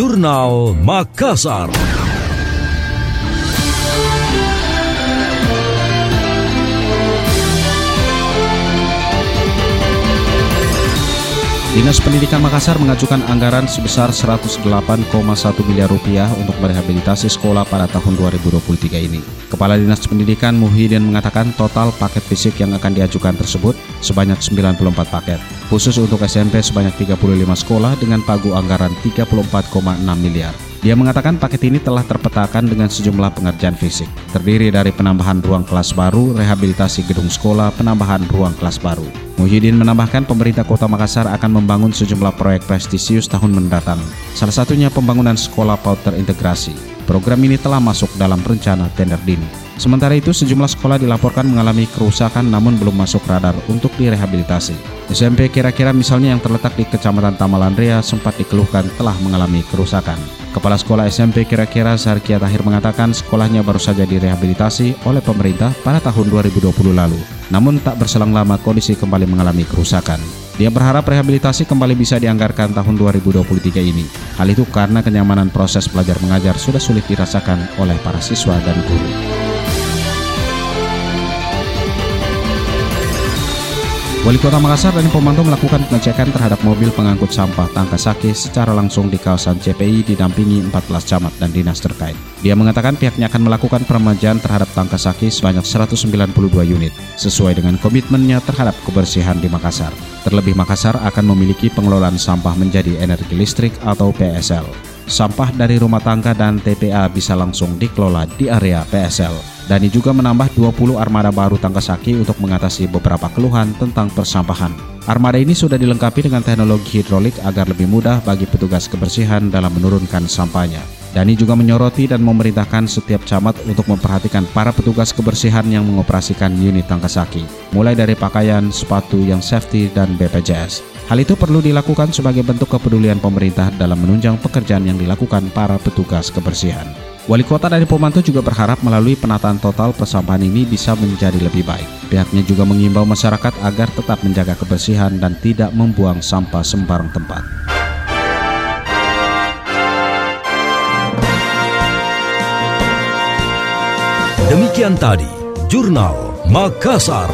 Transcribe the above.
Jurnal Makassar. Dinas Pendidikan Makassar mengajukan anggaran sebesar 108,1 miliar rupiah untuk merehabilitasi sekolah pada tahun 2023 ini. Kepala Dinas Pendidikan Muhyiddin mengatakan total paket fisik yang akan diajukan tersebut sebanyak 94 paket. Khusus untuk SMP sebanyak 35 sekolah dengan pagu anggaran 34,6 miliar. Dia mengatakan paket ini telah terpetakan dengan sejumlah pengerjaan fisik, terdiri dari penambahan ruang kelas baru, rehabilitasi gedung sekolah, penambahan ruang kelas baru. Muhyiddin menambahkan pemerintah kota Makassar akan membangun sejumlah proyek prestisius tahun mendatang, salah satunya pembangunan sekolah PAUD terintegrasi. Program ini telah masuk dalam rencana tender dini. Sementara itu, sejumlah sekolah dilaporkan mengalami kerusakan namun belum masuk radar untuk direhabilitasi. SMP kira-kira misalnya yang terletak di Kecamatan Tamalandria sempat dikeluhkan telah mengalami kerusakan. Kepala Sekolah SMP kira-kira Sarkia Tahir mengatakan sekolahnya baru saja direhabilitasi oleh pemerintah pada tahun 2020 lalu. Namun tak berselang lama kondisi kembali mengalami kerusakan. Dia berharap rehabilitasi kembali bisa dianggarkan tahun 2023 ini. Hal itu karena kenyamanan proses belajar mengajar sudah sulit dirasakan oleh para siswa dan guru. Wali Kota Makassar dan pemantau melakukan pengecekan terhadap mobil pengangkut sampah Tangkasaki secara langsung di kawasan CPI didampingi 14 camat dan dinas terkait. Dia mengatakan pihaknya akan melakukan peremajaan terhadap Tangkasaki sebanyak 192 unit, sesuai dengan komitmennya terhadap kebersihan di Makassar. Terlebih Makassar akan memiliki pengelolaan sampah menjadi energi listrik atau PSL. Sampah dari rumah tangga dan TPA bisa langsung dikelola di area PSL. Dani juga menambah 20 armada baru Tangkasaki untuk mengatasi beberapa keluhan tentang persampahan. Armada ini sudah dilengkapi dengan teknologi hidrolik agar lebih mudah bagi petugas kebersihan dalam menurunkan sampahnya. Dani juga menyoroti dan memerintahkan setiap camat untuk memperhatikan para petugas kebersihan yang mengoperasikan unit Tangkasaki, mulai dari pakaian, sepatu yang safety, dan BPJS. Hal itu perlu dilakukan sebagai bentuk kepedulian pemerintah dalam menunjang pekerjaan yang dilakukan para petugas kebersihan. Wali kota dari Pomanto juga berharap melalui penataan total persampahan ini bisa menjadi lebih baik. Pihaknya juga mengimbau masyarakat agar tetap menjaga kebersihan dan tidak membuang sampah sembarang tempat. Demikian tadi, Jurnal Makassar.